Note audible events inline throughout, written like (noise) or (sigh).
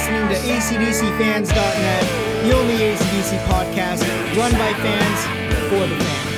listening to ACDCFans.net, the only ACDC podcast run by fans for the fans.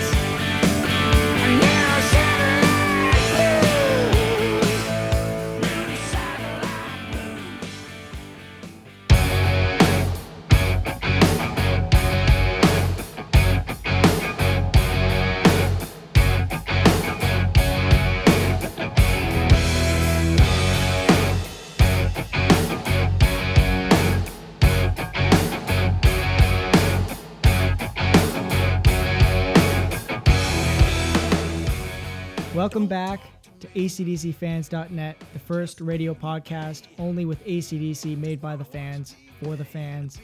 Welcome back to ACDCFans.net, the first radio podcast only with ACDC made by the fans for the fans.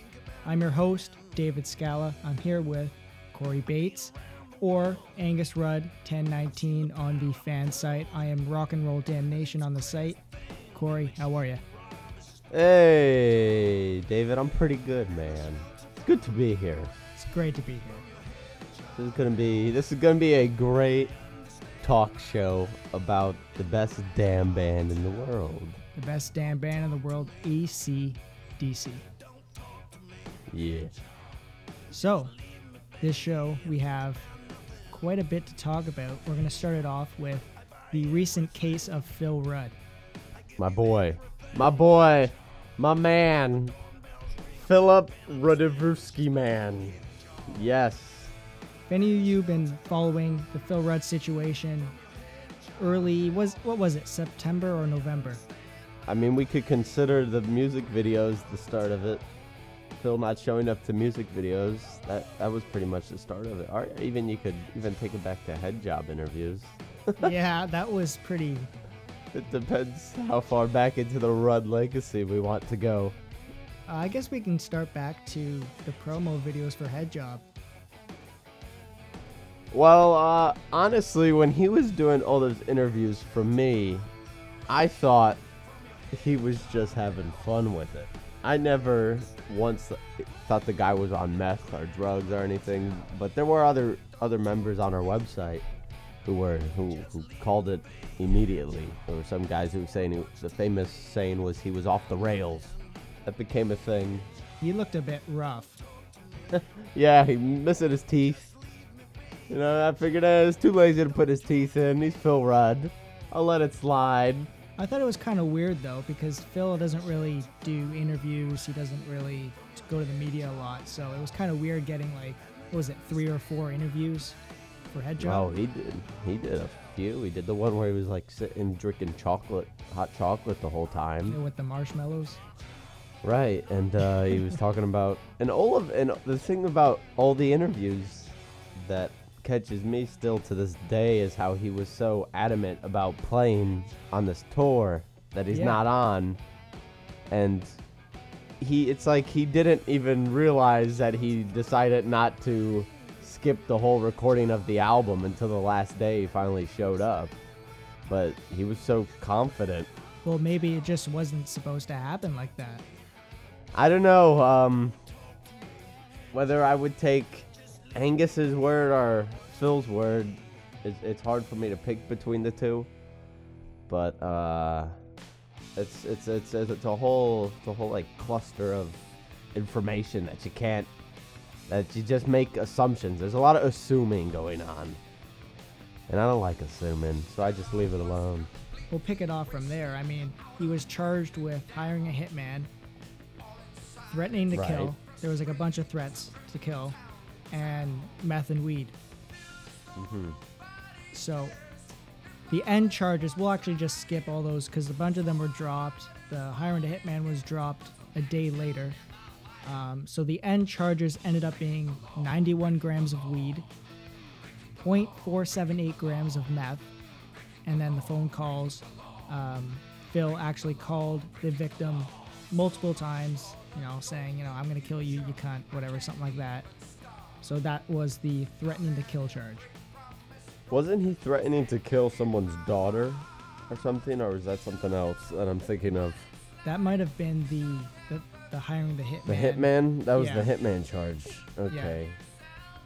I'm your host, David Scala. I'm here with Corey Baetz or Angus Rudd 1019 on the fan site. I am Rock and Roll Damnation on the site. Corey, how are you? Hey, David, I'm pretty good, man. It's good to be here. It's great to be here. This is gonna be this is gonna be a great talk show about the best damn band in the world. The best damn band in the world, ACDC. Yeah. So, this show, we have quite a bit to talk about. We're going to start it off with the recent case of Phil Rudd. My boy. My boy. My man. Philip Rudivsky man. Yes. If any of you've been following the Phil Rudd situation, early was what was it September or November? I mean, we could consider the music videos the start of it. Phil not showing up to music videos. That that was pretty much the start of it. Or even you could even take it back to head job interviews. (laughs) yeah, that was pretty. It depends how far back into the Rudd legacy we want to go. Uh, I guess we can start back to the promo videos for Head Job. Well, uh, honestly, when he was doing all those interviews for me, I thought he was just having fun with it. I never once thought the guy was on meth or drugs or anything, but there were other other members on our website who were who, who called it immediately. There were some guys who were saying he, the famous saying was he was off the rails. That became a thing. He looked a bit rough. (laughs) yeah, he missing his teeth. You know, I figured uh, it's too lazy to put his teeth in. He's Phil Rudd. I'll let it slide. I thought it was kind of weird though because Phil doesn't really do interviews. He doesn't really go to the media a lot, so it was kind of weird getting like what was it, three or four interviews for Head Job. Oh, he did. He did a few. He did the one where he was like sitting drinking chocolate, hot chocolate the whole time. with the marshmallows. Right, and uh, he was talking about and all of and the thing about all the interviews that catches me still to this day is how he was so adamant about playing on this tour that he's Yeah. not on and he it's like he didn't even realize that he decided not to skip the whole recording of the album until the last day he finally showed up but he was so confident Well, maybe it just wasn't supposed to happen like that. I don't know um, whether I would take Angus's word or Phil's word. It's, it's hard for me to pick between the two, but uh, it's, it's it's it's a whole it's a whole like cluster of information that you can't that you just make assumptions. There's a lot of assuming going on, and I don't like assuming, so I just leave it alone. We'll pick it off from there. I mean, he was charged with hiring a hitman, threatening to Right. kill. There was like a bunch of threats to kill, and meth and weed. hmm So the end charges, we'll actually just skip all those because a bunch of them were dropped. The hiring a hitman was dropped a day later. Um, so the end charges ended up being 91 grams of weed, 0.478 grams of meth, and then the phone calls. Um, Phil actually called the victim multiple times, you know, saying, you know, I'm going to kill you, you cunt, whatever, something like that. So that was the threatening to kill charge. Wasn't he threatening to kill someone's daughter or something, or is that something else that I'm thinking of? That might have been the the, the hiring the hitman. The hitman? That was Yeah. the hitman charge. Okay. Yeah.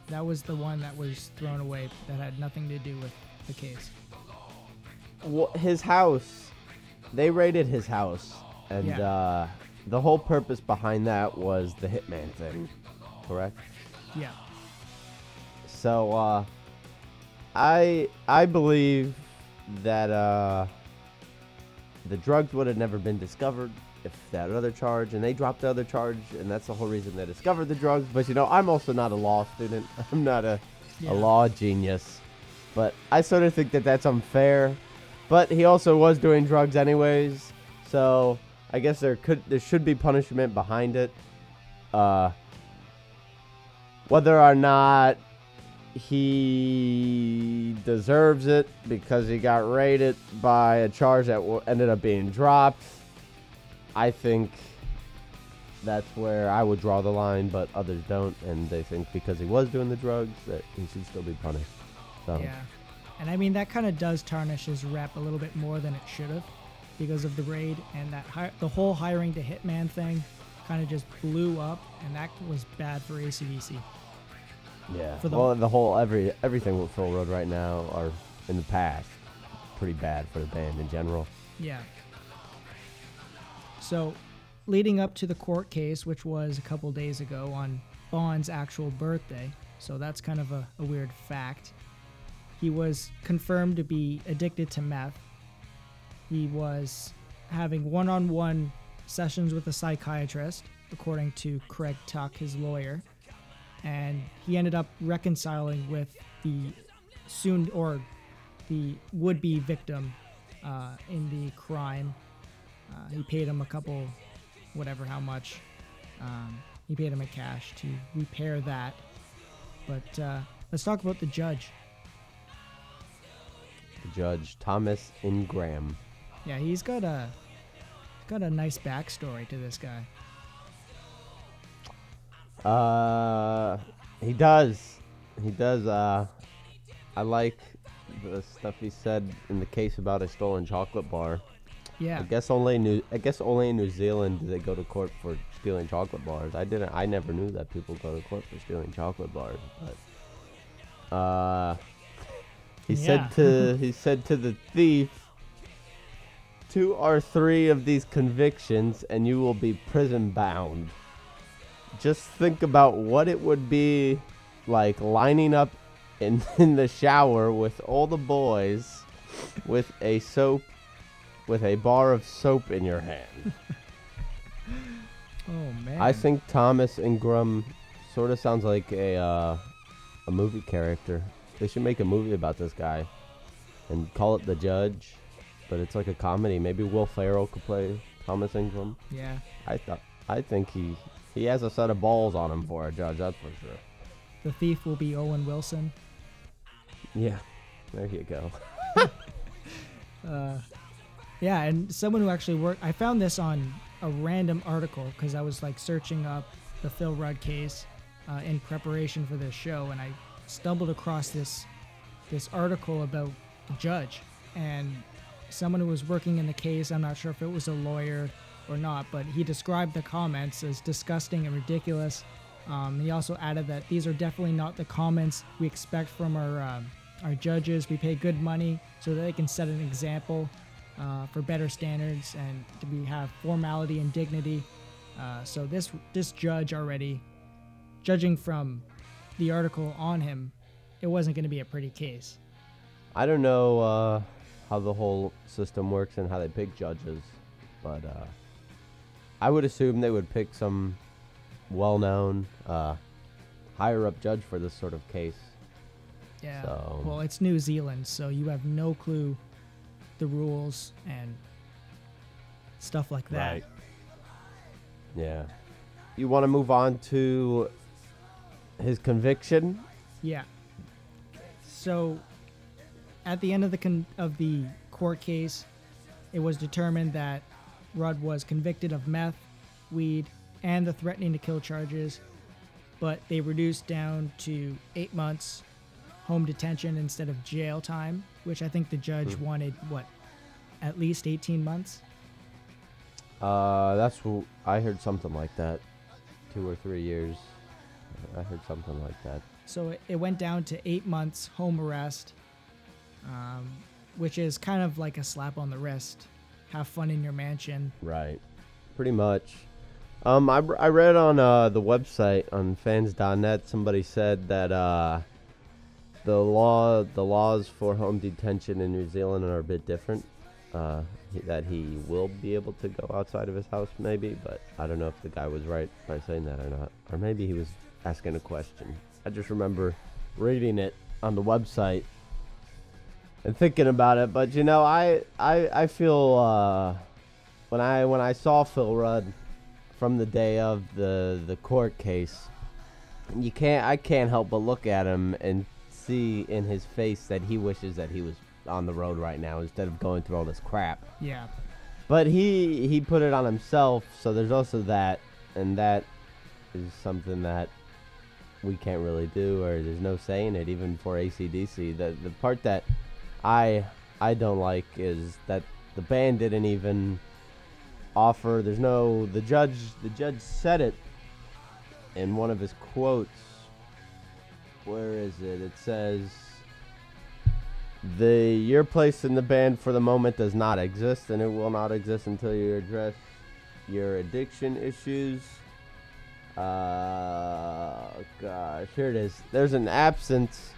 That was the one that was thrown away. That had nothing to do with the case. Wha his house, they raided his house, and Yeah. uh, the whole purpose behind that was the hitman thing, correct? Yeah. So uh, I I believe that uh, the drugs would have never been discovered if that other charge, and they dropped the other charge, and that's the whole reason they discovered the drugs. But you know, I'm also not a law student. (laughs) I'm not a, Yeah. a law genius. But I sort of think that that's unfair. But he also was doing drugs anyways, so I guess there could there should be punishment behind it. Uh, whether or not he deserves it because he got raided by a charge that ended up being dropped. I think that's where I would draw the line, but others don't, and they think because he was doing the drugs that he should still be punished. So Yeah. And I mean, that kind of does tarnish his rep a little bit more than it should have because of the raid and that hi- the whole hiring the hitman thing kind of just blew up, and that was bad for ACDC. Yeah. For the- well, the whole every everything with Phil Rudd right now, or in the past, pretty bad for the band in general. Yeah. So, leading up to the court case, which was a couple days ago on Bon's actual birthday, so that's kind of a, a weird fact. He was confirmed to be addicted to meth. He was having one on one sessions with a psychiatrist, according to Craig Tuck, his lawyer. And he ended up reconciling with the soon or the would be victim uh, in the crime. Uh, he paid him a couple, whatever, how much. Um, he paid him in cash to repair that. But uh, let's talk about the judge. The judge Thomas Ingram. Yeah, he's got a got a nice backstory to this guy. Uh, he does. He does. Uh, I like the stuff he said in the case about a stolen chocolate bar. Yeah, I guess only New. I guess only in New Zealand do they go to court for stealing chocolate bars. I didn't. I never knew that people go to court for stealing chocolate bars. But uh, he Yeah. said to (laughs) he said to the thief, two or three of these convictions, and you will be prison bound. Just think about what it would be like lining up in (laughs) in the shower with all the boys with a soap with a bar of soap in your hand. (laughs) Oh man. I think Thomas Ingram sort of sounds like a uh, a movie character. They should make a movie about this guy and call it The Judge, but it's like a comedy. Maybe Will Ferrell could play Thomas Ingram. Yeah. I thought I think he he has a set of balls on him for a judge. That's for sure. The thief will be Owen Wilson. Yeah, there you go. (laughs) Uh, yeah, and someone who actually worked. I found this on a random article because I was like searching up the Phil Rudd case uh, in preparation for this show, and I stumbled across this this article about the judge and someone who was working in the case. I'm not sure if it was a lawyer or not, but he described the comments as disgusting and ridiculous. Um, he also added that these are definitely not the comments we expect from our um, our judges. We pay good money so that they can set an example uh, for better standards and to be have formality and dignity. Uh, so this this judge already, judging from the article on him, it wasn't going to be a pretty case. I don't know uh, how the whole system works and how they pick judges, but uh, I would assume they would pick some well-known, uh, higher-up judge for this sort of case. Yeah. So- Well, it's New Zealand, so you have no clue the rules and stuff like that. Right. Yeah. You want to move on to his conviction? Yeah. So, at the end of the con- of the court case, it was determined that Rudd was convicted of meth, weed, and the threatening to kill charges, but they reduced down to eight months home detention instead of jail time, which I think the judge wanted what, at least eighteen months. Uh, that's I heard something like that. Two or three years. I heard something like that. So it, it went down to eight months home arrest, um, which is kind of like a slap on the wrist. Have fun in your mansion. Right. Pretty much. Um, I, I read on uh, the website on fans.net somebody said that uh, the law the laws for home detention in New Zealand are a bit different. Uh, that he will be able to go outside of his house, maybe, but I don't know if the guy was right by saying that or not, or maybe he was asking a question. I just remember reading it on the website and thinking about it, but you know, I I I feel uh, when I when I saw Phil Rudd from the day of the the court case, you can't I can't help but look at him and see in his face that he wishes that he was on the road right now instead of going through all this crap. Yeah. But he he put it on himself, so there's also that, and that is something that we can't really do, or there's no saying it even for ACDC. The the part that I I don't like is that the band didn't even offer. There's no the judge. The judge said it in one of his quotes. Where is it? It says the your place in the band for the moment does not exist, and it will not exist until you address your addiction issues. Uh, gosh, here it is. There's an absence.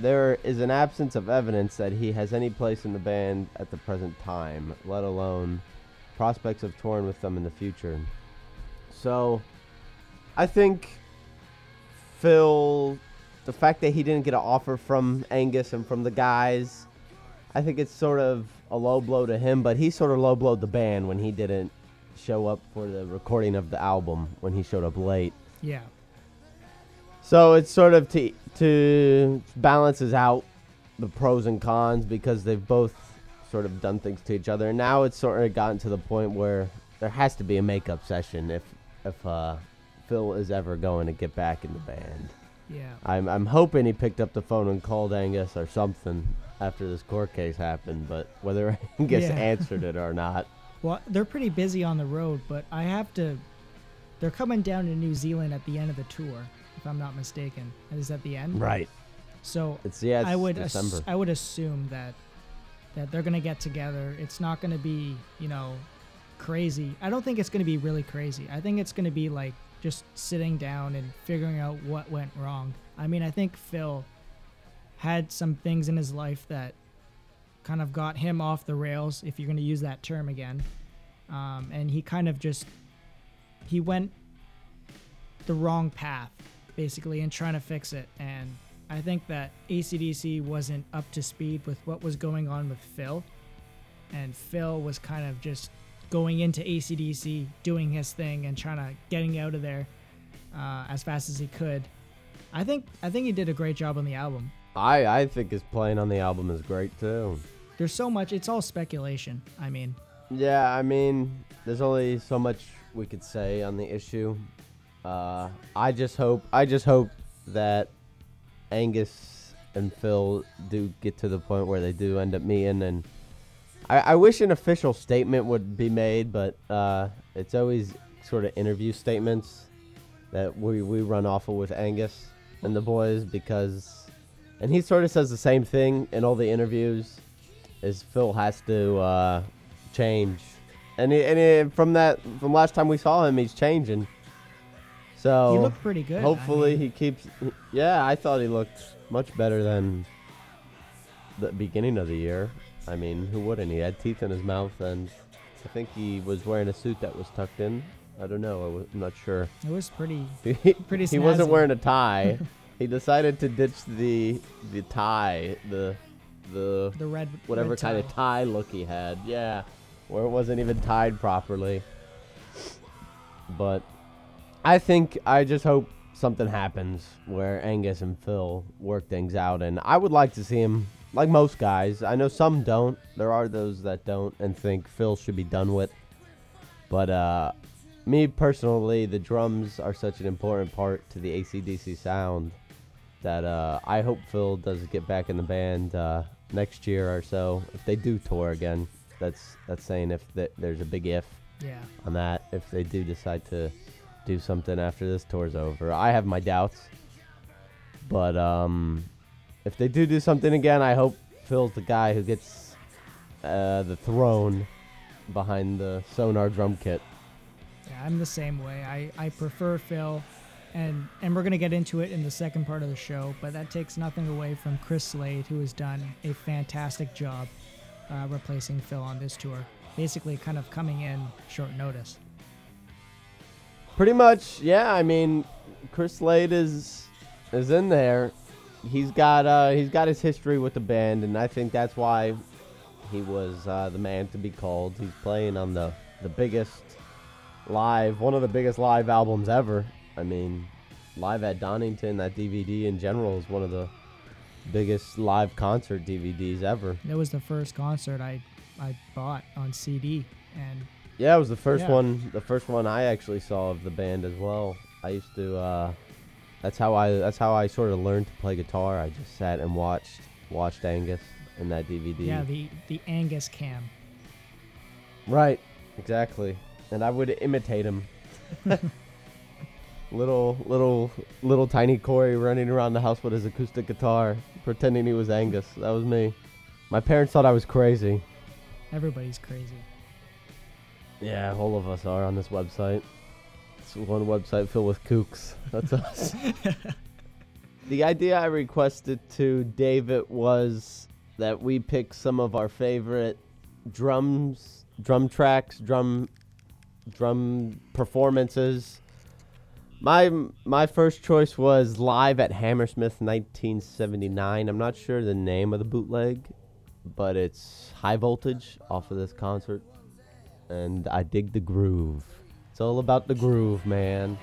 There is an absence of evidence that he has any place in the band at the present time, let alone prospects of touring with them in the future. So, I think Phil, the fact that he didn't get an offer from Angus and from the guys, I think it's sort of a low blow to him, but he sort of low blowed the band when he didn't show up for the recording of the album when he showed up late. Yeah. So it's sort of to to balances out the pros and cons because they've both sort of done things to each other. And now it's sort of gotten to the point where there has to be a makeup session if if uh, Phil is ever going to get back in the band. Yeah. I'm I'm hoping he picked up the phone and called Angus or something after this court case happened, but whether (laughs) Angus Yeah. answered it or not. Well, they're pretty busy on the road, but I have to. They're coming down to New Zealand at the end of the tour, if I'm not mistaken. Is at the end. Right. So It's yeah, it's I would December. ass- I would assume that that they're gonna get together. It's not gonna be you know crazy. I don't think it's gonna be really crazy. I think it's gonna be like just sitting down and figuring out what went wrong. I mean, I think Phil had some things in his life that kind of got him off the rails, if you're gonna use that term again. Um, and he kind of just he went the wrong path basically and trying to fix it. And i think that acdc wasn't up to speed with what was going on with phil. And phil was kind of just going into acdc doing his thing and trying to getting out of there uh, as fast as he could. I think i think he did a great job on the album. I I think his playing on the album is great too. there's so much it's all speculation i mean. Yeah, I mean, there's only so much we could say on the issue. Uh, I just hope, I just hope that Angus and Phil do get to the point where they do end up meeting, and I, I wish an official statement would be made, but uh, it's always sort of interview statements that we we run off of with Angus and the boys because, and he sort of says the same thing in all the interviews is Phil has to uh, change, and he, and he, from that from last time we saw him, he's changing. So he looked pretty good I hopefully mean, he keeps. Yeah, I thought he looked much better than the beginning of the year. I mean, who wouldn't? He had teeth in his mouth, and I think he was wearing a suit that was tucked in. I don't know. I was, I'm not sure. it was pretty (laughs) pretty. he wasn't wearing a tie. (laughs) he decided to ditch the the tie, the the the red whatever red kind of tie look he had. Yeah, where it wasn't even tied properly. But I think I just hope something happens where Angus and Phil work things out, and I would like to see him. Like most guys, I know some don't. There are those that don't and think Phil should be done with. But uh, me personally, the drums are such an important part to the ACDC sound that uh, I hope Phil does get back in the band uh, next year or so. If they do tour again, that's that's saying if th- there's a big if yeah on that. If they do decide to do something after this tour's over, I have my doubts. But um, if they do do something again, I hope Phil's the guy who gets uh, the throne behind the Sonor drum kit. Yeah, I'm the same way. I, I prefer Phil, and and we're gonna get into it in the second part of the show. But that takes nothing away from Chris Slade, who has done a fantastic job uh, replacing Phil on this tour. Basically, kind of coming in short notice. Pretty much, yeah. I mean, Chris Slade is is in there. He's got uh, he's got his history with the band, and I think that's why he was uh, the man to be called. He's playing on the the biggest live, one of the biggest live albums ever. I mean, live at Donington, that DVD in general is one of the biggest live concert DVDs ever. It was the first concert I I bought on CD, and Yeah, it was the first Yeah. one. The first one I actually saw of the band as well. I used to. Uh, that's how I. That's how I sort of learned to play guitar. I just sat and watched watched Angus in that DVD. yeah, the the Angus Cam. right. Exactly. And I would imitate him. (laughs) little little little tiny Corey running around the house with his acoustic guitar, pretending he was Angus. That was me. My parents thought I was crazy. Everybody's crazy. Yeah, all of us are on this website. It's one website filled with kooks. That's (laughs) us. (laughs) the idea I requested to David was that we pick some of our favorite drums, drum tracks, drum drum performances. My my first choice was live at Hammersmith 1979. I'm not sure the name of the bootleg, but it's high voltage off of this concert and I dig the groove. It's all about the groove, man.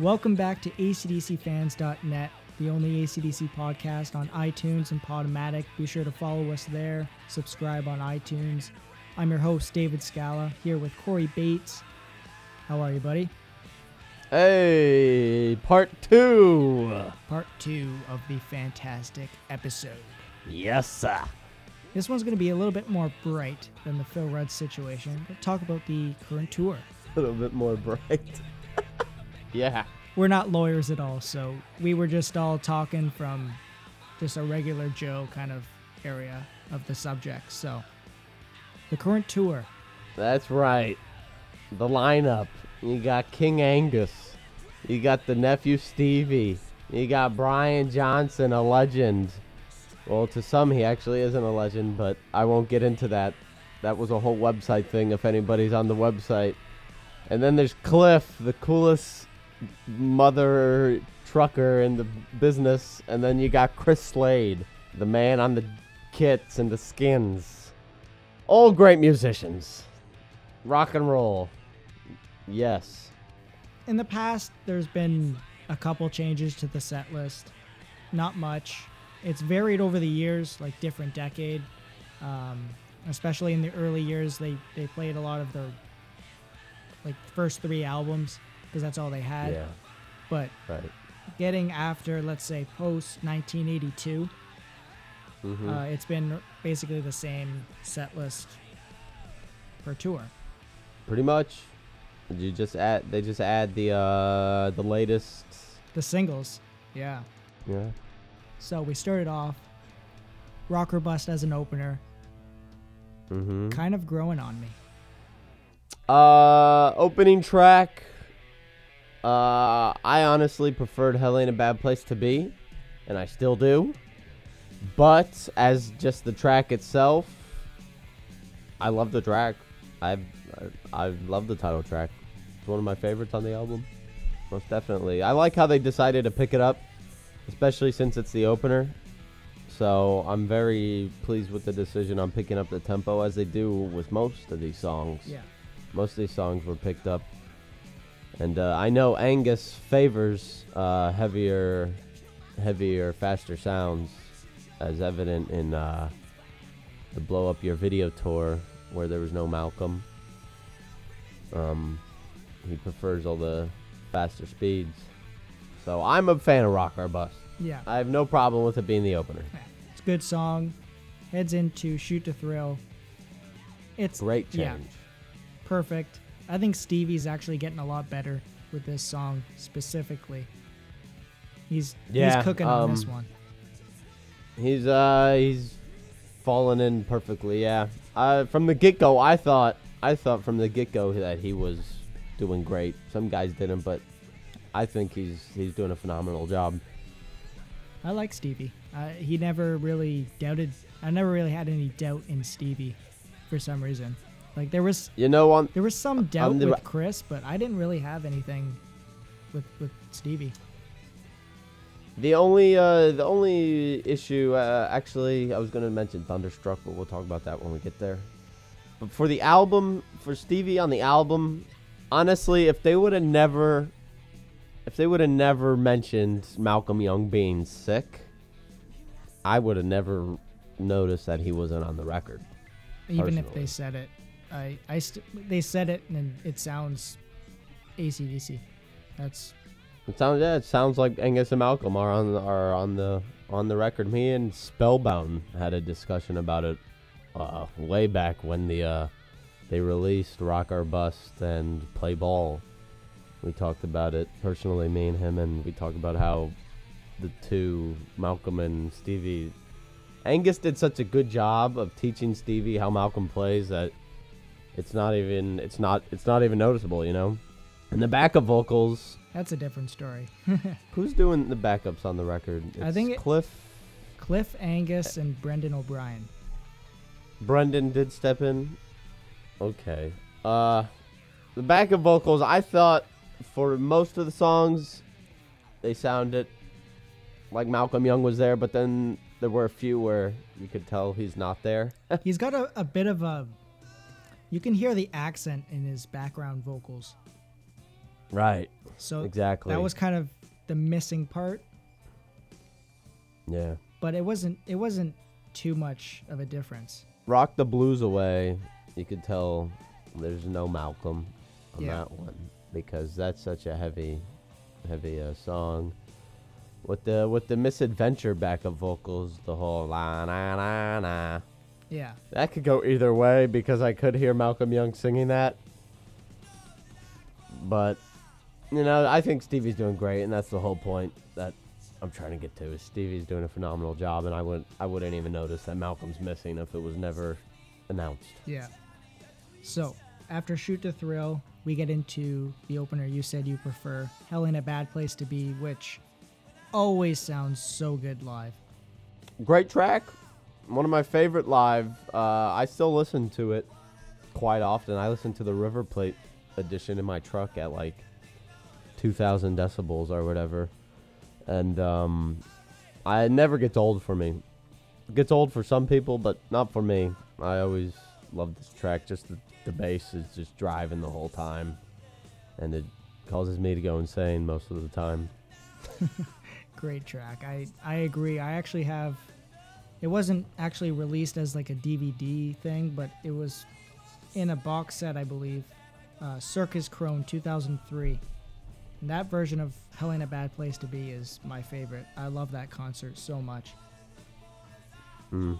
Welcome back to acdcfans.net, the only ACDC podcast on iTunes and Podomatic. Be sure to follow us there, subscribe on iTunes. I'm your host, David Scala, here with Corey Baetz. How are you, buddy? Hey, part two. Part two of the fantastic episode. Yes, sir. This one's going to be a little bit more bright than the Phil Rudd situation, but talk about the current tour. A little bit more bright. (laughs) yeah. We're not lawyers at all, so we were just all talking from just a regular Joe kind of area of the subject. So, the current tour. That's right. The lineup. You got King Angus. You got the nephew Stevie. You got Brian Johnson, a legend. Well, to some, he actually isn't a legend, but I won't get into that. That was a whole website thing if anybody's on the website. And then there's Cliff, the coolest mother trucker in the business. And then you got Chris Slade, the man on the kits and the skins. All great musicians. Rock and roll. Yes. In the past, there's been a couple changes to the set list. Not much. It's varied over the years, like different decade. Um, especially in the early years, they, they played a lot of the like first three albums because that's all they had. Yeah. But Right. getting after, let's say, post 1982, hmm uh, it's been basically the same set list per tour. Pretty much. You just add. They just add the uh the latest. The singles, yeah. Yeah. So we started off Rock or Bust as an opener, Mm-hmm. kind of growing on me. Uh, opening track. Uh, I honestly preferred "Hell Ain't a Bad Place to Be," and I still do. But as just the track itself, I love the track. I I, I love the title track. It's one of my favorites on the album. Most definitely. I like how they decided to pick it up, especially since it's the opener. So I'm very pleased with the decision on picking up the tempo as they do with most of these songs. Yeah. Most of these songs were picked up. And uh, I know Angus favors uh, heavier, heavier, faster sounds, as evident in uh, the Blow Up Your Video tour, where there was no Malcolm. Um, he prefers all the faster speeds. So I'm a fan of Rock or Bust. Yeah. I have no problem with it being the opener. It's a good song. Heads into Shoot to Thrill. It's Great yeah. change. perfect. I think Stevie's actually getting a lot better with this song specifically. He's Yeah, he's cooking on this um, one. He's uh he's fallen in perfectly. Yeah. Uh, from the get go, I thought I thought from the get go that he was doing great. Some guys didn't, but I think he's he's doing a phenomenal job. I like Stevie. Uh, he never really doubted. I never really had any doubt in Stevie, for some reason. Like there was You know, on there was some doubt the with Chris, but I didn't really have anything with with Stevie. the only uh the only issue uh, actually I was gonna mention Thunderstruck, but we'll talk about that when we get there. But for the album, for Stevie on the album, honestly, if they would have never, if they would have never mentioned Malcolm Young being sick, I would have never noticed that he wasn't on the record. Even if they said it, I I st- they said it and it sounds ACDC. That's It sounds yeah, it sounds like Angus and Malcolm are on are on the on the record. Me and Spellbound had a discussion about it uh, way back when the uh, they released Rock or Bust and Play Ball. We talked about it personally, me and him, and we talked about how the two Malcolm and Stevie. Angus did such a good job of teaching Stevie how Malcolm plays that it's not even it's not it's not even noticeable, you know. And the backup vocals, that's a different story. (laughs) Who's doing the backups on the record? I It's think it- Cliff. Cliff Angus and Brendan O'Brien. Brendan did step in. Okay. Uh, the backup vocals. I thought for most of the songs, they sounded like Malcolm Young was there, but then there were a few where you could tell he's not there. (laughs) He's got a, a bit of a. You can hear the accent in his background vocals. right. So Exactly. that was kind of the missing part, yeah. but it wasn't. It wasn't too much of a difference. Rock the Blues Away. You could tell there's no Malcolm on Yeah. that one because that's such a heavy, heavy uh, song. With the with the misadventure backup vocals, the whole la na na na. Yeah. That could go either way because I could hear Malcolm Young singing that. But you know, I think Stevie's doing great, and that's the whole point that I'm trying to get to. Is Stevie's doing a phenomenal job, and I wouldn't I wouldn't even notice that Malcolm's missing if it was never announced. Yeah. So after Shoot to Thrill, we get into the opener. You said you prefer Hell Ain't a Bad Place to Be, which always sounds so good live. Great track, one of my favorite live. Uh, I still listen to it quite often. I listen to the River Plate edition in my truck at like 2,000 decibels or whatever, and um, I never gets old for me. It gets old for some people, but not for me. I always love this track. Just the, the bass is just driving the whole time, and it causes me to go insane most of the time. (laughs) Great track. I I agree. I actually have. It wasn't actually released as like a DVD thing, but it was in a box set, I believe. Uh, Circus Krone 2003. And that version of Hell Ain't a Bad Place to Be is my favorite. I love that concert so much. Mm.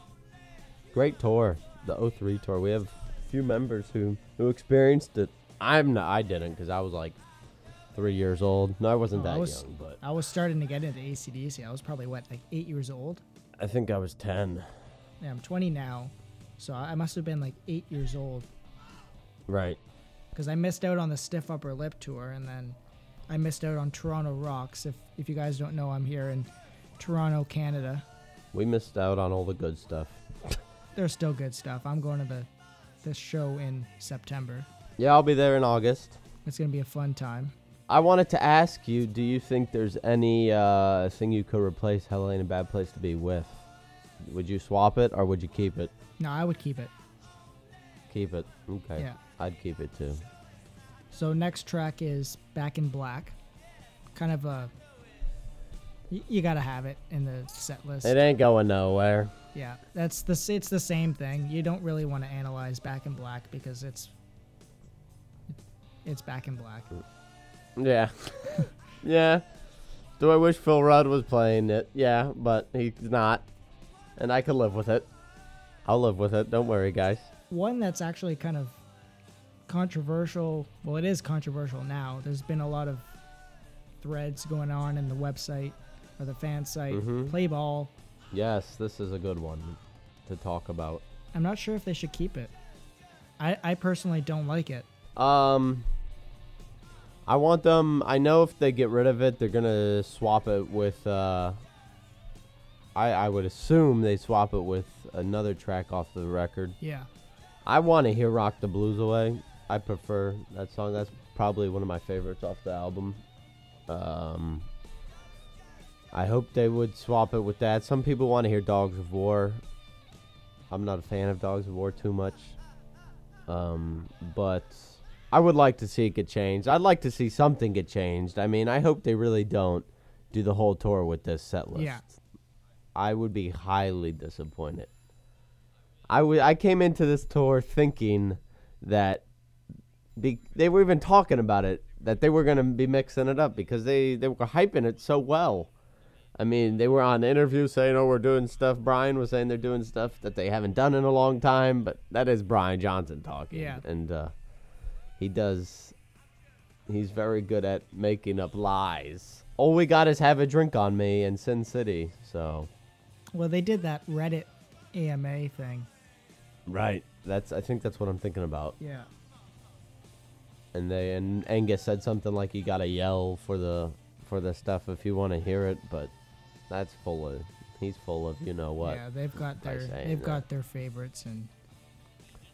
Great tour, the 03 tour. We have a few members who who experienced it. I'm not. I didn't because I was like three years old. No, I wasn't I that was- young, but I was starting to get into ACDC. I was probably, what, like eight years old? I think I was 10. Yeah, I'm 20 now. So I must have been like eight years old Right. because I missed out on the Stiff Upper Lip tour and then I missed out on Toronto Rocks. If, if you guys don't know, I'm here in Toronto, Canada. We missed out on all the good stuff. (laughs) There's still good stuff. I'm going to the this show in September. Yeah, I'll be there in August. It's gonna be a fun time. I wanted to ask you, do you think there's any uh, thing you could replace Hell Ain't a Bad Place to Be with? Would you swap it or would you keep it? No, I would keep it. Keep it. Okay. Yeah. I'd keep it too. So next track is Back in Black. Kind of a y- you gotta have it in the set list. It ain't going nowhere. Yeah, that's the s- it's the same thing. You don't really want to analyze Back in Black because it's it's Back in Black. Yeah. (laughs) yeah. Do I wish Phil Rudd was playing it? Yeah, but he's not. And I can live with it. I'll live with it. Don't worry, guys. One that's actually kind of controversial. Well, it is controversial now. There's been a lot of threads going on in the website or the fan site. Mhm. Play ball. Yes, this is a good one to talk about. I'm not sure if they should keep it. I I personally don't like it. Um, I want them. I know if they get rid of it, they're gonna swap it with. Uh, I I would assume they swap it with another track off the record. Yeah. I want to hear "Rock the Blues Away." I prefer that song. That's probably one of my favorites off the album. Um, I hope they would swap it with that. Some people want to hear "Dogs of War." I'm not a fan of "Dogs of War" too much, um, but I would like to see it get changed. I'd like to see something get changed. I mean, I hope they really don't do the whole tour with this set list. Yeah. I would be highly disappointed. I would. I came into this tour thinking that be, they were even talking about it that they were going to be mixing it up because they they were hyping it so well. I mean, they were on interviews saying, "Oh, we're doing stuff." Brian was saying they're doing stuff that they haven't done in a long time, but that is Brian Johnson talking. Yeah. and uh, he does. He's very good at making up lies. All we got is "Have a Drink on Me" and Sin City. So Well, they did that Reddit AMA thing. right, that's I think that's what I'm thinking about. Yeah. and they and Angus said something like you gotta yell for the for the stuff if you want to hear it, but that's full of he's full of you know what. Yeah, they've got their they've that. got their favorites and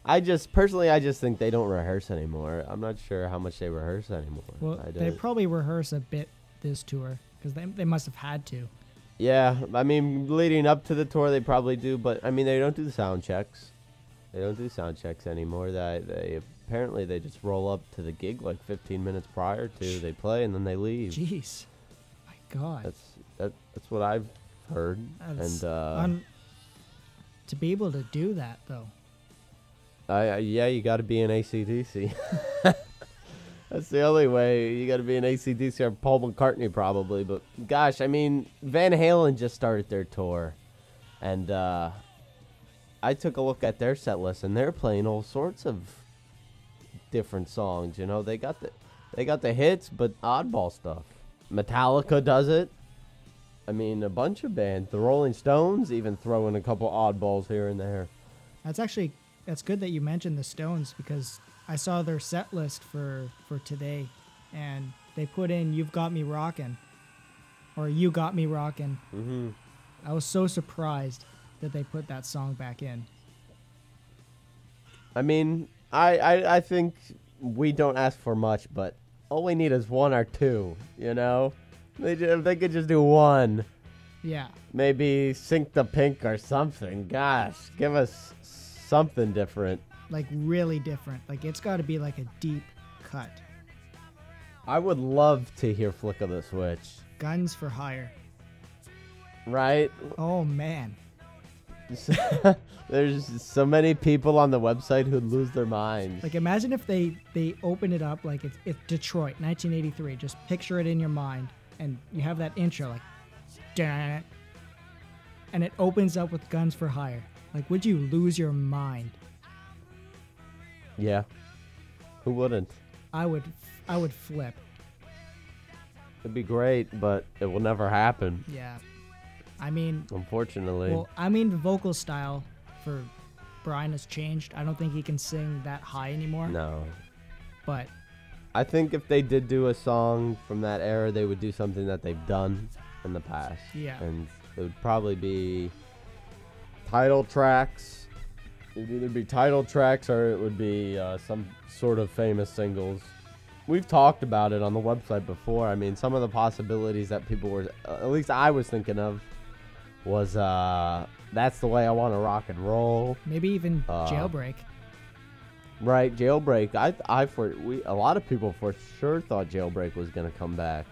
I just personally I just think they don't rehearse anymore. I'm not sure how much they rehearse anymore. well, I they don't- probably rehearse a bit this tour because they they must have had to. yeah, I mean leading up to the tour they probably do, but I mean they don't do the sound checks. They don't do sound checks anymore. They they apparently they just roll up to the gig like 15 minutes prior to they play and then they leave. Jeez, my God, That's that, that's what I've heard. That's and uh, un- to be able to do that though. I, I yeah, you got to be an ACDC. (laughs) That's the only way. You got to be an ACDC or Paul McCartney probably. But gosh, I mean, Van Halen just started their tour, and uh, I took a look at their set list, and they're playing all sorts of different songs. You know, they got the they got the hits, but oddball stuff. Metallica does it. I mean, a bunch of bands. The Rolling Stones even throw in a couple oddballs here and there. That's actually that's good that you mentioned the Stones because I saw their set list for for today, and they put in "You've Got Me Rockin'" or "You Got Me Rockin'." Mm-hmm. I was so surprised that they put that song back in. I mean, I, I I think we don't ask for much, but all we need is one or two. You know, they if they could just do one, Yeah, maybe sink the pink or something. Gosh, give us something different. like really different. Like it's got to be like a deep cut. I would love to hear Flick of the Switch. Guns for hire. Right? Oh man. (laughs) There's so many people on the website who'd lose their minds. Like imagine if they they open it up like it's, it's Detroit 1983. Just picture it in your mind, and you have that intro like, and it opens up with Guns for Hire. Like, would you lose your mind? yeah. Who wouldn't? I would I would flip. It'd be great, but it will never happen. Yeah. I mean, Unfortunately. well, I mean the vocal style for Brian has changed. I don't think he can sing that high anymore. no. But I think if they did do a song from that era, they would do something that they've done in the past. Yeah. And it would probably be title tracks. It would either be title tracks or it would be uh, some sort of famous singles. we've talked about it on the website before. I mean, some of the possibilities that people were, uh, at least I was thinking of, was uh, that's the way I want to rock and roll. Maybe even Uh, jailbreak. Right, jailbreak. I, I for we a lot of people for sure thought jailbreak was gonna come back,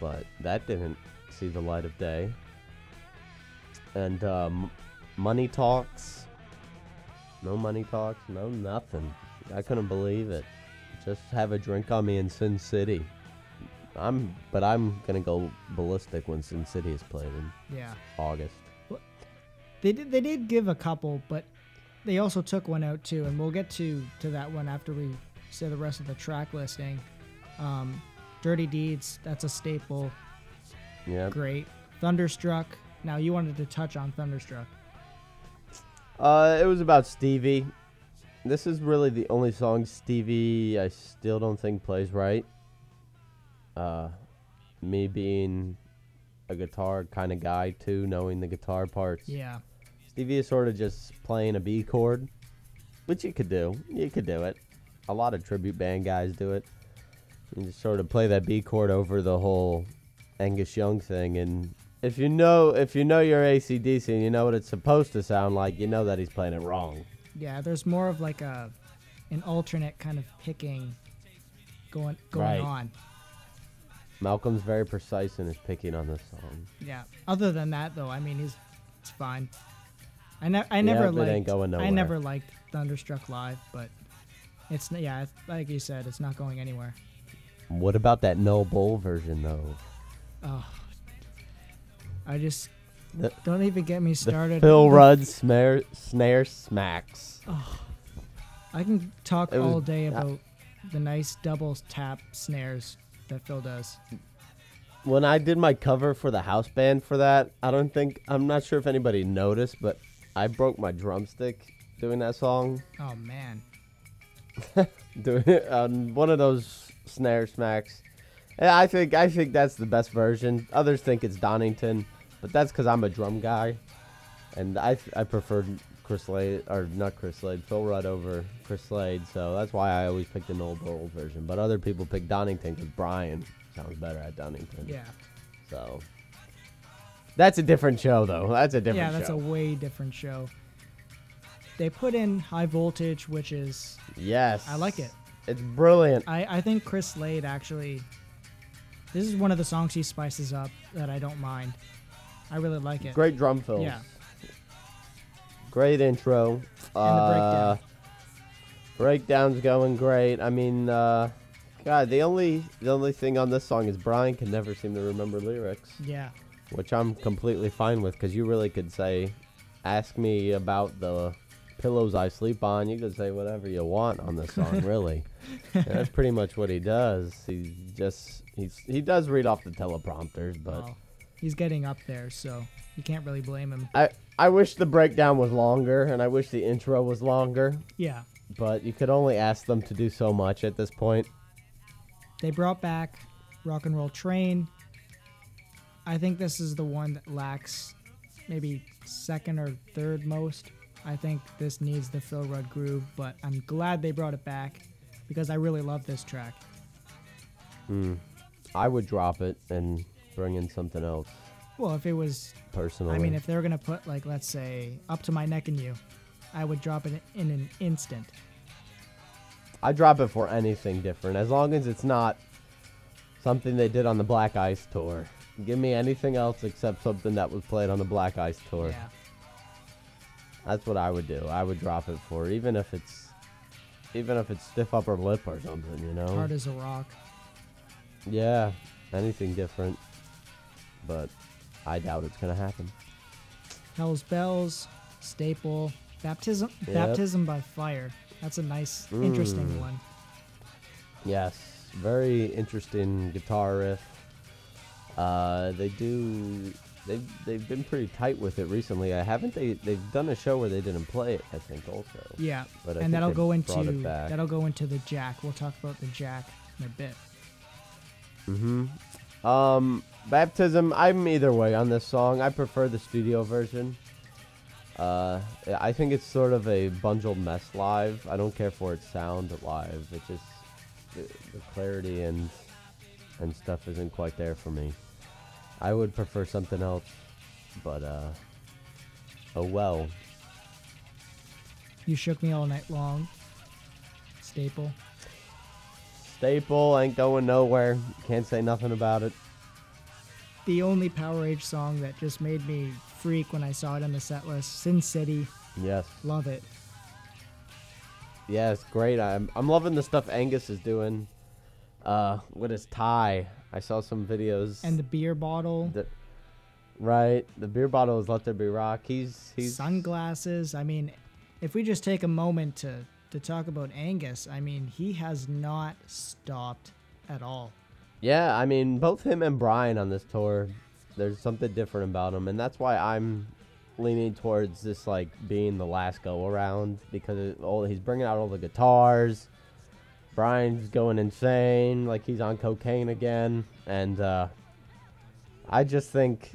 but that didn't see the light of day. And um, money talks. No money talks. No nothing. I couldn't believe it. Just have a drink on me in Sin City. I'm, but I'm gonna go ballistic when Sin City is played in Yeah. August. They did. They did give a couple, but they also took one out too, and we'll get to to that one after we say the rest of the track listing. Um, Dirty Deeds. That's a staple. Yeah. Great. Thunderstruck. Now you wanted to touch on Thunderstruck. Uh, it was about Stevie. This is really the only song Stevie I still don't think plays right. Uh, me being a guitar kind of guy too, knowing the guitar parts. Yeah. Stevie is sort of just playing a B chord, which you could do. You could do it. A lot of tribute band guys do it. You just sort of play that B chord over the whole Angus Young thing, and if you know if you know your ACDC and you know what it's supposed to sound like, you know that he's playing it wrong. Yeah. There's more of like a an alternate kind of picking going going Right. on. Malcolm's very precise in his picking on this song. Yeah. Other than that, though, I mean, he's it's fine. I, ne- I never Yep, it liked. ain't going I never liked Thunderstruck live, but it's yeah, like you said, it's not going anywhere. What about that No Bull version though? Oh, I just The- don't even get me started. Phil Rudd snare snare smacks. I can talk was- all day uh, about the nice double tap snares that Phil does. when I did my cover for the house band for that, I don't think I'm not sure if anybody noticed, but I broke my drumstick doing that song. Oh man, (laughs) Doing it on one of those snare smacks. Yeah, I think I think that's the best version. Others think it's Donington, but that's because I'm a drum guy, and I I preferred Chris Slade or not Chris Slade, Phil Rudd over Chris Slade. So that's why I always picked the No Bull version. But other people pick Donington because Brian sounds better at Donington. yeah, So that's a different show, though. That's a different yeah, that's show. a way different show. They put in high voltage, which is yes, I like it. It's brilliant. I, I think Chris Slade actually. This is one of the songs he spices up that I don't mind. I really like it. Great drum fill. Yeah. Great intro. And the uh, Breakdown's going great. I mean, uh, God, the only the only thing on this song is Brian can never seem to remember lyrics, Yeah. which I'm completely fine with because you really could say, ask me about the pillows I sleep on. You could say whatever you want on this song, (laughs) really. And that's pretty much what he does. He just he's he does read off the teleprompters, but. Well, he's getting up there, so you can't really blame him. I, I wish the breakdown was longer and I wish the intro was longer, Yeah. but you could only ask them to do so much at this point. They brought back Rock and Roll Train. I think this is the one that lacks maybe second or third most. I think this needs the Phil Rudd groove, but I'm glad they brought it back because I really love this track. Hmm. I would drop it and bring in something else Well, if it was, personally. I mean, if they were gonna put like, let's say, up to my neck and you, I would drop it in an instant. I drop it for anything different as long as it's not something they did on the Black Ice tour. Give me anything else except something that was played on the Black Ice tour. Yeah. That's what I would do. I would drop it for even if it's even if it's stiff upper lip or something, you know. Hard as a rock. Yeah, anything different. But I doubt it's gonna happen. Hell's Bells, Staple, Baptism, Yep. Baptism by Fire. That's a nice, interesting Mm. one. Yes, very interesting guitar riff. Uh, they do. They've they've been pretty tight with it recently. I haven't they they've done a show where they didn't play it. I think also. Yeah, But I and that'll go into that'll go into the Jack. We'll talk about the Jack in a bit. Mm-hmm. Um, baptism. I'm either way on this song. I prefer the studio version. Uh, I think it's sort of a bundled mess live. I don't care for its sound live. It just the, the clarity and and stuff isn't quite there for me. I would prefer something else, but uh, oh well. You shook me all night long. Staple. Staple ain't going nowhere. Can't say nothing about it. The only Powerage song that just made me freak when I saw it in the set list. Sin City. Yes. Love it. Yeah, it's great. I'm I'm loving the stuff Angus is doing. Uh, with his tie. I saw some videos. And the beer bottle. that, right, the beer bottle is let there be rock. He's he's sunglasses. I mean, if we just take a moment to to talk about Angus, I mean, he has not stopped at all. Yeah, I mean, both him and Brian on this tour, there's something different about them, and that's why I'm leaning towards this like being the last go around because it, all he's bringing out all the guitars. Brian's going insane, like he's on cocaine again, and uh, I just think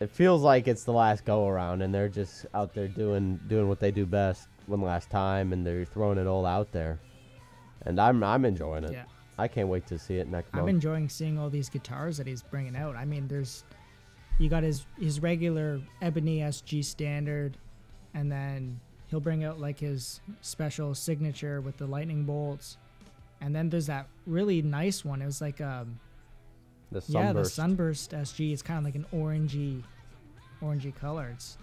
it feels like it's the last go around, and they're just out there doing doing what they do best one last time, and they're throwing it all out there, and I'm I'm enjoying it. Yeah. I can't wait to see it next I'm month. enjoying seeing all these guitars that he's bringing out. I mean, there's you got his his regular ebony SG standard, and then he'll bring out like his special signature with the lightning bolts, and then there's that really nice one. It was like um the yeah the sunburst. sunburst SG. It's kind of like an orangey orangey color. It's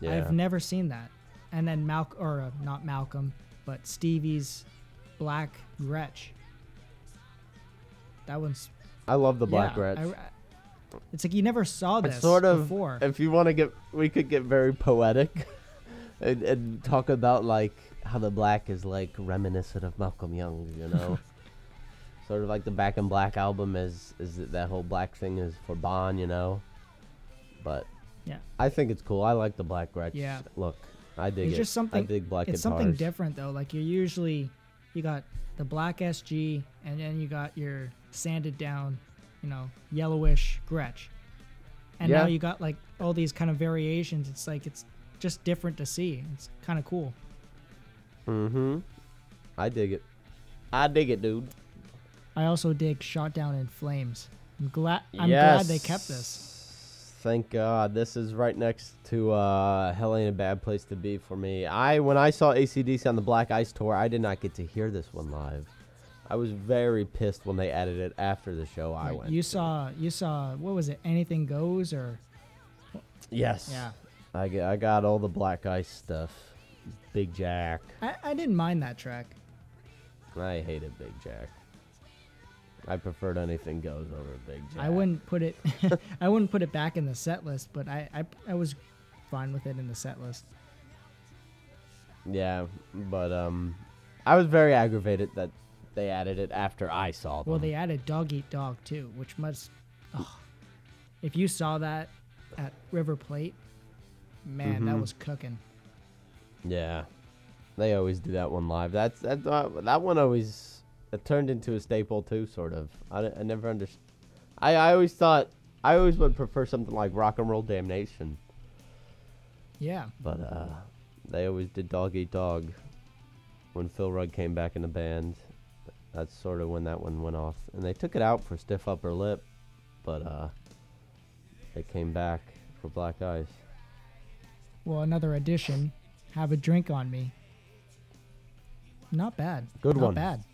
Yeah. I've never seen that. And then Malcolm, or uh, not Malcolm, but Stevie's Black Gretsch. That one's I love the black yeah, rats. I- I- it's like you never saw this It's sort of before. if you want to get, we could get very poetic, (laughs) and, and talk about like how the black is like reminiscent of Malcolm Young. You know, (laughs) sort of like the Back in Black album is is that- whole black thing is for Bon. You know, but Yeah. I think it's cool. I like the black Gretsch. Yeah. look, I dig It's it. just something- I dig black it's guitars. something different though. Like you're usually you got the black SG, and then you got your sanded down, you know, yellowish Gretsch. And Yeah. now you got like all these kind of variations. It's like it's just different to see. It's kind of cool. Mm-hmm. I dig it. I dig it, dude. I also dig Shot Down in Flames. I'm glad I'm glad they kept this. Thank God. This is right next to uh, Hell Ain't a Bad Place to Be for me. I when I saw ACDC on the Black Ice tour, I did not get to hear this one live. I was very pissed when they added it after the show I went. You saw you saw what was it? Anything goes or Yes. yeah. I got all the Black Ice stuff. Big Jack. I, I didn't mind that track. I hated Big Jack. I preferred Anything Goes over Big Jack. I wouldn't put it (laughs) (laughs) I wouldn't put it back in the set list, but I, I I was fine with it in the set list. Yeah, but um, I was very aggravated that they added it after I saw them. Well, they added Dog Eat Dog too, which must ugh. if you saw that at River Plate, man, that Mhm. was cooking. Yeah, they always do that one live. That's that uh, that one always it turned into a staple too, sort of. I, I never understood. I I always thought I always would prefer something like Rock and Roll Damnation, Yeah. but uh, they always did Dog Eat Dog. When Phil Rudd came back in the band, that's sort of when that one went off, and they took it out for Stiff Upper Lip, but uh, they came back for Black Ice. Well, another addition. Have a drink on me. Not bad. Good Not one. bad.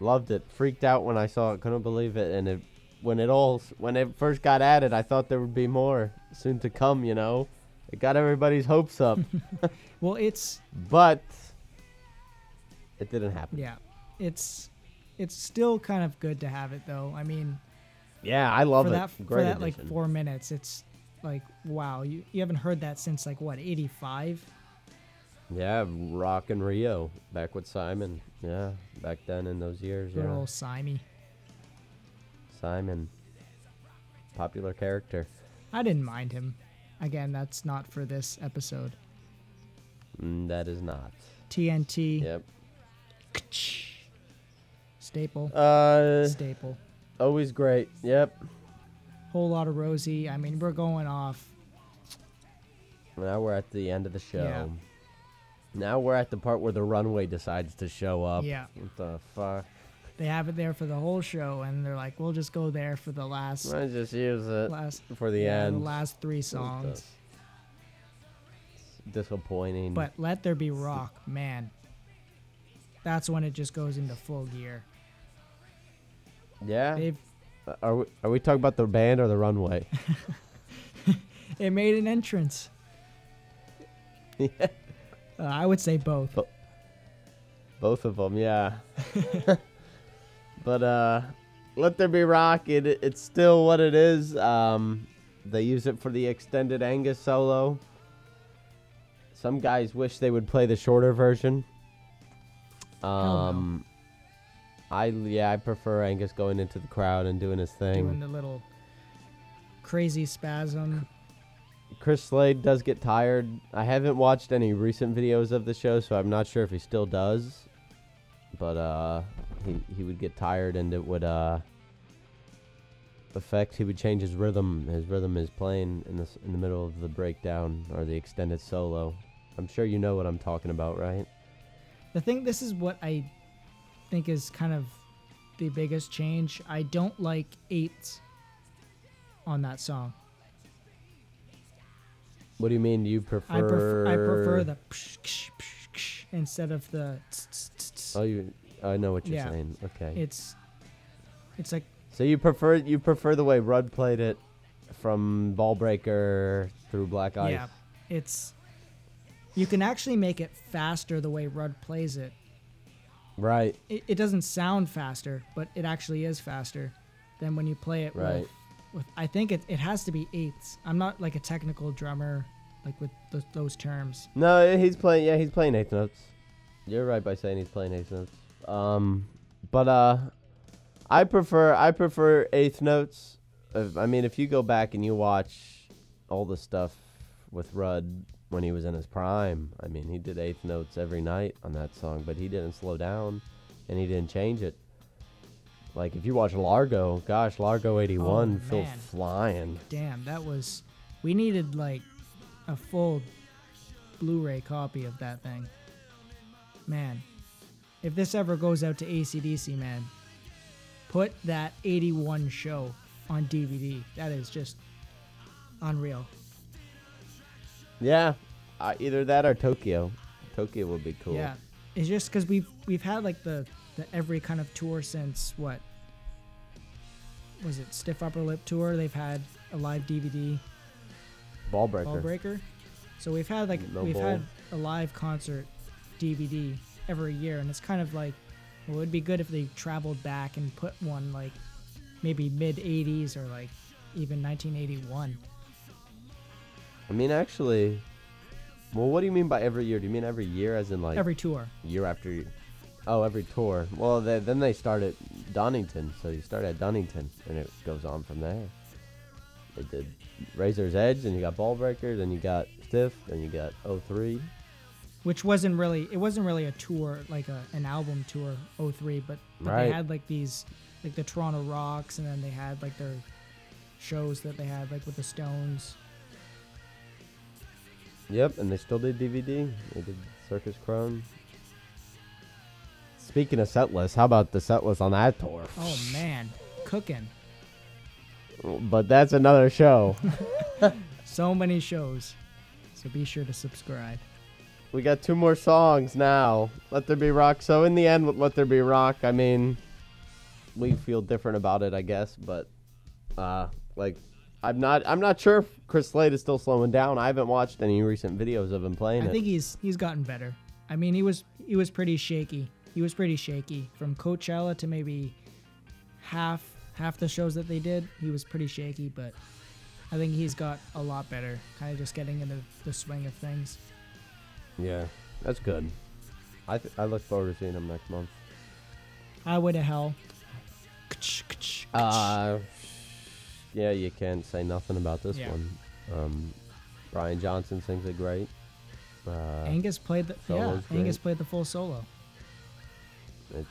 Loved it. Freaked out when I saw it. Couldn't believe it. And it, when it all when it first got added, I thought there would be more soon to come. You know, it got everybody's hopes up, (laughs) Well, it's but it didn't happen. yeah, it's it's still kind of good to have it though. I mean, Yeah, I love for it. that for Great that like four minutes, it's like wow, you you haven't heard that since like what eighty five. Yeah, Rock in Rio back with Simon. Yeah, back then in those years. Good Yeah, old Simey. Simon, popular character. I didn't mind him. Again, that's not for this episode. Mm, that is not. TNT. Yep. Staple. Uh, Staple. always great. Yep. Whole lot of Rosie. I mean, we're going off. Now we're at the end of the show. Yeah. Now we're at the part where the runway decides to show up. Yeah. What the fuck? they have it there for the whole show, and they're like, we'll just go there for the last I just use it last for the yeah, end. the last three songs. Disappointing. But Let There Be Rock, man, that's when it just goes into full gear. yeah, They've are we are we talking about the band or the runway? (laughs) it made an entrance. (laughs) yeah. Uh, I would say both. Both of them, yeah. (laughs) but uh, let there be rock. It it's still what it is. Um, they use it for the extended Angus solo. Some guys wish they would play the shorter version. no. Um, I yeah, I prefer Angus going into the crowd and doing his thing. Doing the little crazy spasm. Chris Slade does get tired. I haven't watched any recent videos of the show, so I'm not sure if he still does. But uh, he he would get tired, and it would uh affect. He would change his rhythm. His rhythm is playing in the in the middle of the breakdown or the extended solo. I'm sure you know what I'm talking about, right? The thing, this is what I think is kind of the biggest change. I don't like eights on that song. What do you mean? You prefer? I prefer I prefer the psh, psh, ksh, instead of the. tss, tss, tss, tss. Oh, you. I know what you're Yeah. saying. Okay. It's it's like So you prefer you prefer the way Rudd played it from Ballbreaker through Black Ice. yeah, it's you can actually make it faster the way Rudd plays it. Right. It, it doesn't sound faster, but it actually is faster than when you play it Right. with, with. I think it it has to be eighths. I'm not like a technical drummer, like with th- those terms. No, he's playing. Yeah, he's playing eighth notes. You're right by saying he's playing eighth notes. Um, but uh, I prefer I prefer eighth notes. I mean, if you go back and you watch all the stuff with Rudd when he was in his prime, I mean, he did eighth notes every night on that song, but he didn't slow down, and he didn't change it. Like if you watch Largo, gosh, Largo '81, Oh, man. flying. Damn, that was. We needed like a full Blu-ray copy of that thing. Man, if this ever goes out to ACDC, man, put that 81 show on DVD. That is just unreal. Yeah, uh, either that or Tokyo. Tokyo would be cool. Yeah, it's just because we've we've had like the the every kind of tour since what was it Stiff Upper Lip tour? They've had a live DVD. Ballbreaker. Ball Breaker. So we've had like No we've Bull. had a live concert DVD every year, and it's kind of like well, it'd be good if they traveled back and put one like maybe mid '80s or like even 1981. I mean, actually, well, what do you mean by every year? Do you mean every year, as in like Every tour. year after year? Oh, every tour. Well, they, then they start at Donington, so you start at Donington, and it goes on from there. They did Razor's Edge, and you got Ballbreaker, then you got Stiff, then you got 03. which wasn't really it wasn't really a tour like a, an album tour 03 but, but Right. they had like these like the toronto rocks and then they had like their shows that they had like with the stones Yep, and they still did DVD. They did Circus Krone. Speaking of set lists, how about the set list on that tour? oh man cooking But that's another show. (laughs) so many shows so be sure to subscribe We got two more songs now. Let There Be Rock. So in the end, with Let There Be Rock, I mean, we feel different about it, I guess. But uh, like, I'm not. I'm not sure if Chris Slade is still slowing down. I haven't watched any recent videos of him playing i it. think he's he's gotten better i mean he was he was pretty shaky he was pretty shaky from coachella to maybe half half the shows that they did he was pretty shaky but i think he's got a lot better kind of just getting into the swing of things yeah, that's good. I th- I look forward to seeing him next month. Highway to Hell. Uh, yeah, you can't say nothing about this Yeah. one. Um, Brian Johnson sings it great. Uh, Angus played the yeah. Angus played the full solo. It's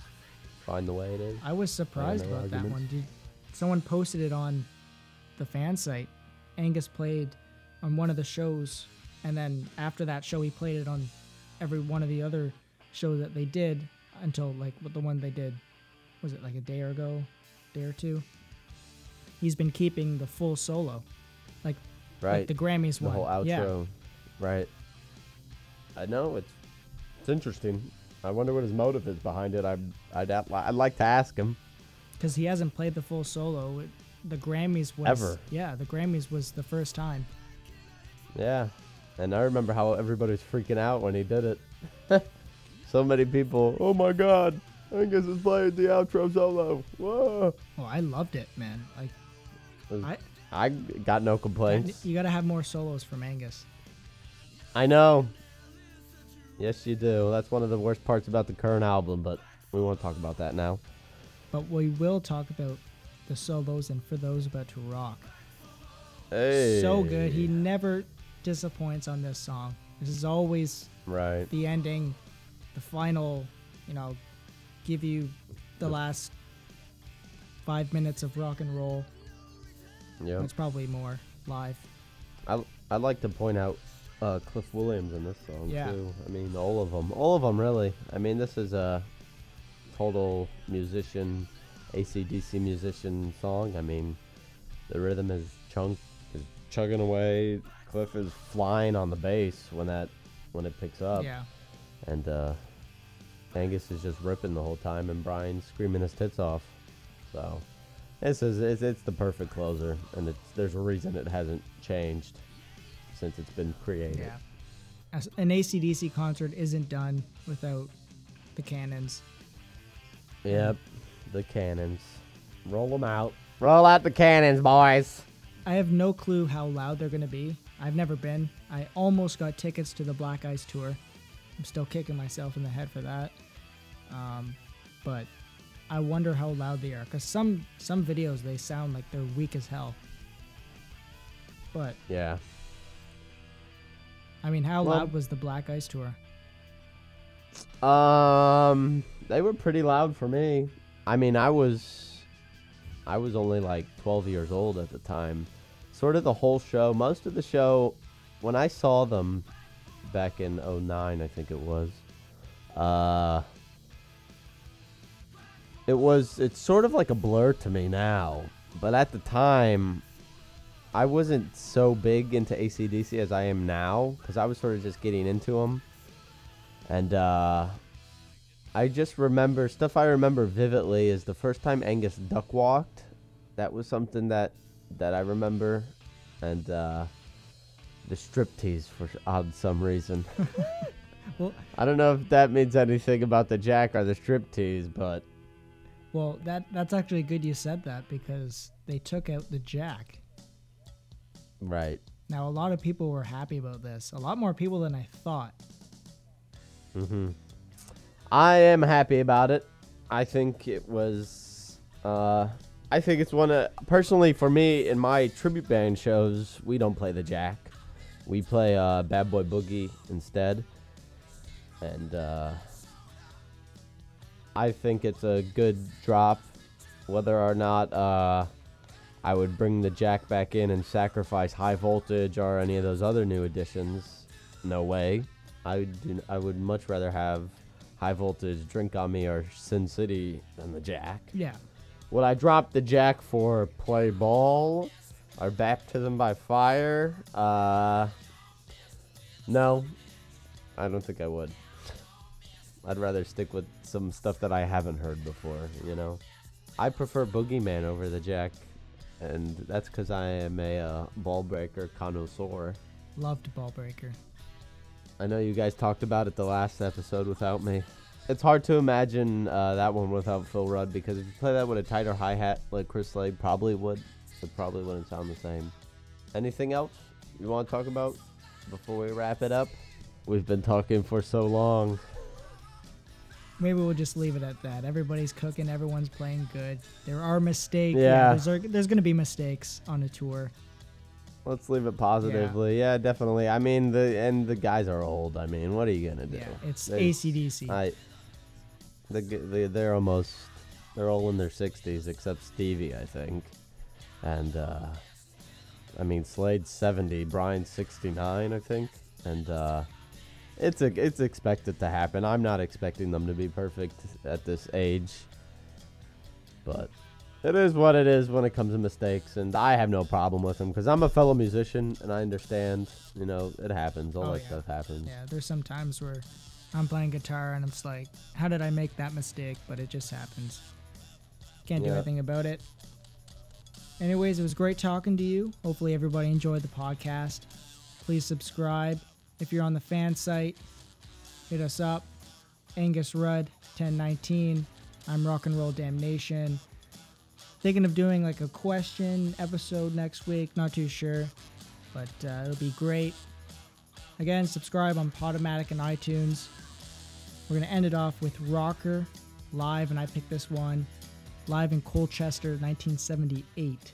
fine the way it is. I was surprised no about that one. Did someone posted it on the fan site? Angus played on one of the shows, and then after that show, he played it on every one of the other shows that they did until like the one they did was it like a day or ago, day or two. He's been keeping the full solo, like, right. like the Grammys the one. whole outro. Yeah, Right. I know it's it's interesting. I wonder what his motive is behind it. I I'd at- I'd like to ask him. because he hasn't played the full solo. It- The Grammys was Ever. Yeah, the Grammys was the first time. Yeah. And I remember how everybody was freaking out when he did it. (laughs) so many people. Oh my God! I Angus is playing the outro solo. Whoa! Oh, I loved it, man. Like, was- I I got no complaints. you got to have more solos from Angus. I know. Yes, you do. That's one of the worst parts about the current album, but we won't talk about that now. But we will talk about the solos and for those about to rock. Hey. So good. He never disappoints on this song. This is always Right. the ending, the final, you know, give you the last five minutes of rock and roll. Yeah. It's probably more live. I I'd like to point out uh, Cliff Williams in this song Yeah. too. I mean, all of them, all of them really. I mean, this is a total musician, ACDC musician song. I mean, the rhythm is chunk is chugging away. Cliff is flying on the bass when that when it picks up, Yeah. and uh, Angus is just ripping the whole time, and Brian's screaming his tits off. So. This is it's, it's the perfect closer, and it's there's a reason it hasn't changed since it's been created. Yeah. As- An ACDC concert isn't done without the cannons. Yep, the cannons. Roll them out. Roll out the cannons, boys. I have no clue how loud they're going to be. I've never been. I almost got tickets to the Black Ice tour. I'm still kicking myself in the head for that. Um, but I wonder how loud they are because some some videos they sound like they're weak as hell. But Yeah. I mean, how Well- loud was the Black Ice tour? Um, they were pretty loud for me. I mean, I was, I was only like 12 years old at the time. Sort of the whole show, most of the show, when I saw them back in 09, I think it was. Uh, it was. It's sort of like a blur to me now, but at the time, I wasn't so big into ACDC as I am now because I was sort of just getting into them. And uh, I just remember stuff I remember vividly is the first time Angus duck walked. That was something that that I remember, and uh, the striptease for odd some reason. (laughs) Well, I don't know if that means anything about the jack or the striptease, but well, that that's actually good you said that because they took out the jack. Right. Now a lot of people were happy about this. A lot more people than I thought. hmm I am happy about it. I think it was. Uh, I think it's one of personally for me in my tribute band shows. We don't play the jack. We play uh, Bad Boy Boogie instead, and uh, I think it's a good drop. Whether or not uh, I would bring the jack back in and sacrifice high voltage or any of those other new additions, no way. I would do, I would much rather have high voltage drink on me or Sin City than the jack. Yeah. Would I drop the jack for play ball or baptism by fire? Uh, no, I don't think I would. I'd rather stick with some stuff that I haven't heard before. You know, I prefer Boogie Man over the jack, and that's because I am a uh, ballbreaker connoisseur. Loved Ballbreaker. I know you guys talked about it the last episode without me. It's hard to imagine uh, that one without Phil Rudd because if you play that with a tighter hi hat like Chris Slade probably would, it probably wouldn't sound the same. Anything else you want to talk about before we wrap it up? We've been talking for so long. Maybe we'll just leave it at that. Everybody's cooking. Everyone's playing good. There are mistakes. Yeah. there's there's going to be mistakes on a tour. Let's leave it positively. Yeah. definitely. I mean, the and the guys are old. I mean, what are you gonna do? Yeah, it's They- ACDC. I, the, they they're almost they're all in their 60s except Stevie, I think, and uh, I mean Slade's 70, Brian's 69, I think, and uh, it's a it's expected to happen. I'm not expecting them to be perfect at this age, but it is what it is when it comes to mistakes, and I have no problem with them because I'm a fellow musician and I understand. You know, it happens. All Oh, that yeah. stuff happens. Yeah, there's some times where I'm playing guitar and it's like, how did I make that mistake? But it just happens. Can't do Yeah. anything about it. Anyways, it was great talking to you. Hopefully, everybody enjoyed the podcast. Please subscribe. If you're on the fan site, hit us up. Angus Rudd, 1019. I'm Rock and Roll Damnation. Thinking of doing like a question episode next week. Not too sure, but uh, it'll be great. Again, subscribe on Podomatic and iTunes. We're going to end it off with Rocker live, and I picked this one live in Colchester, 1978.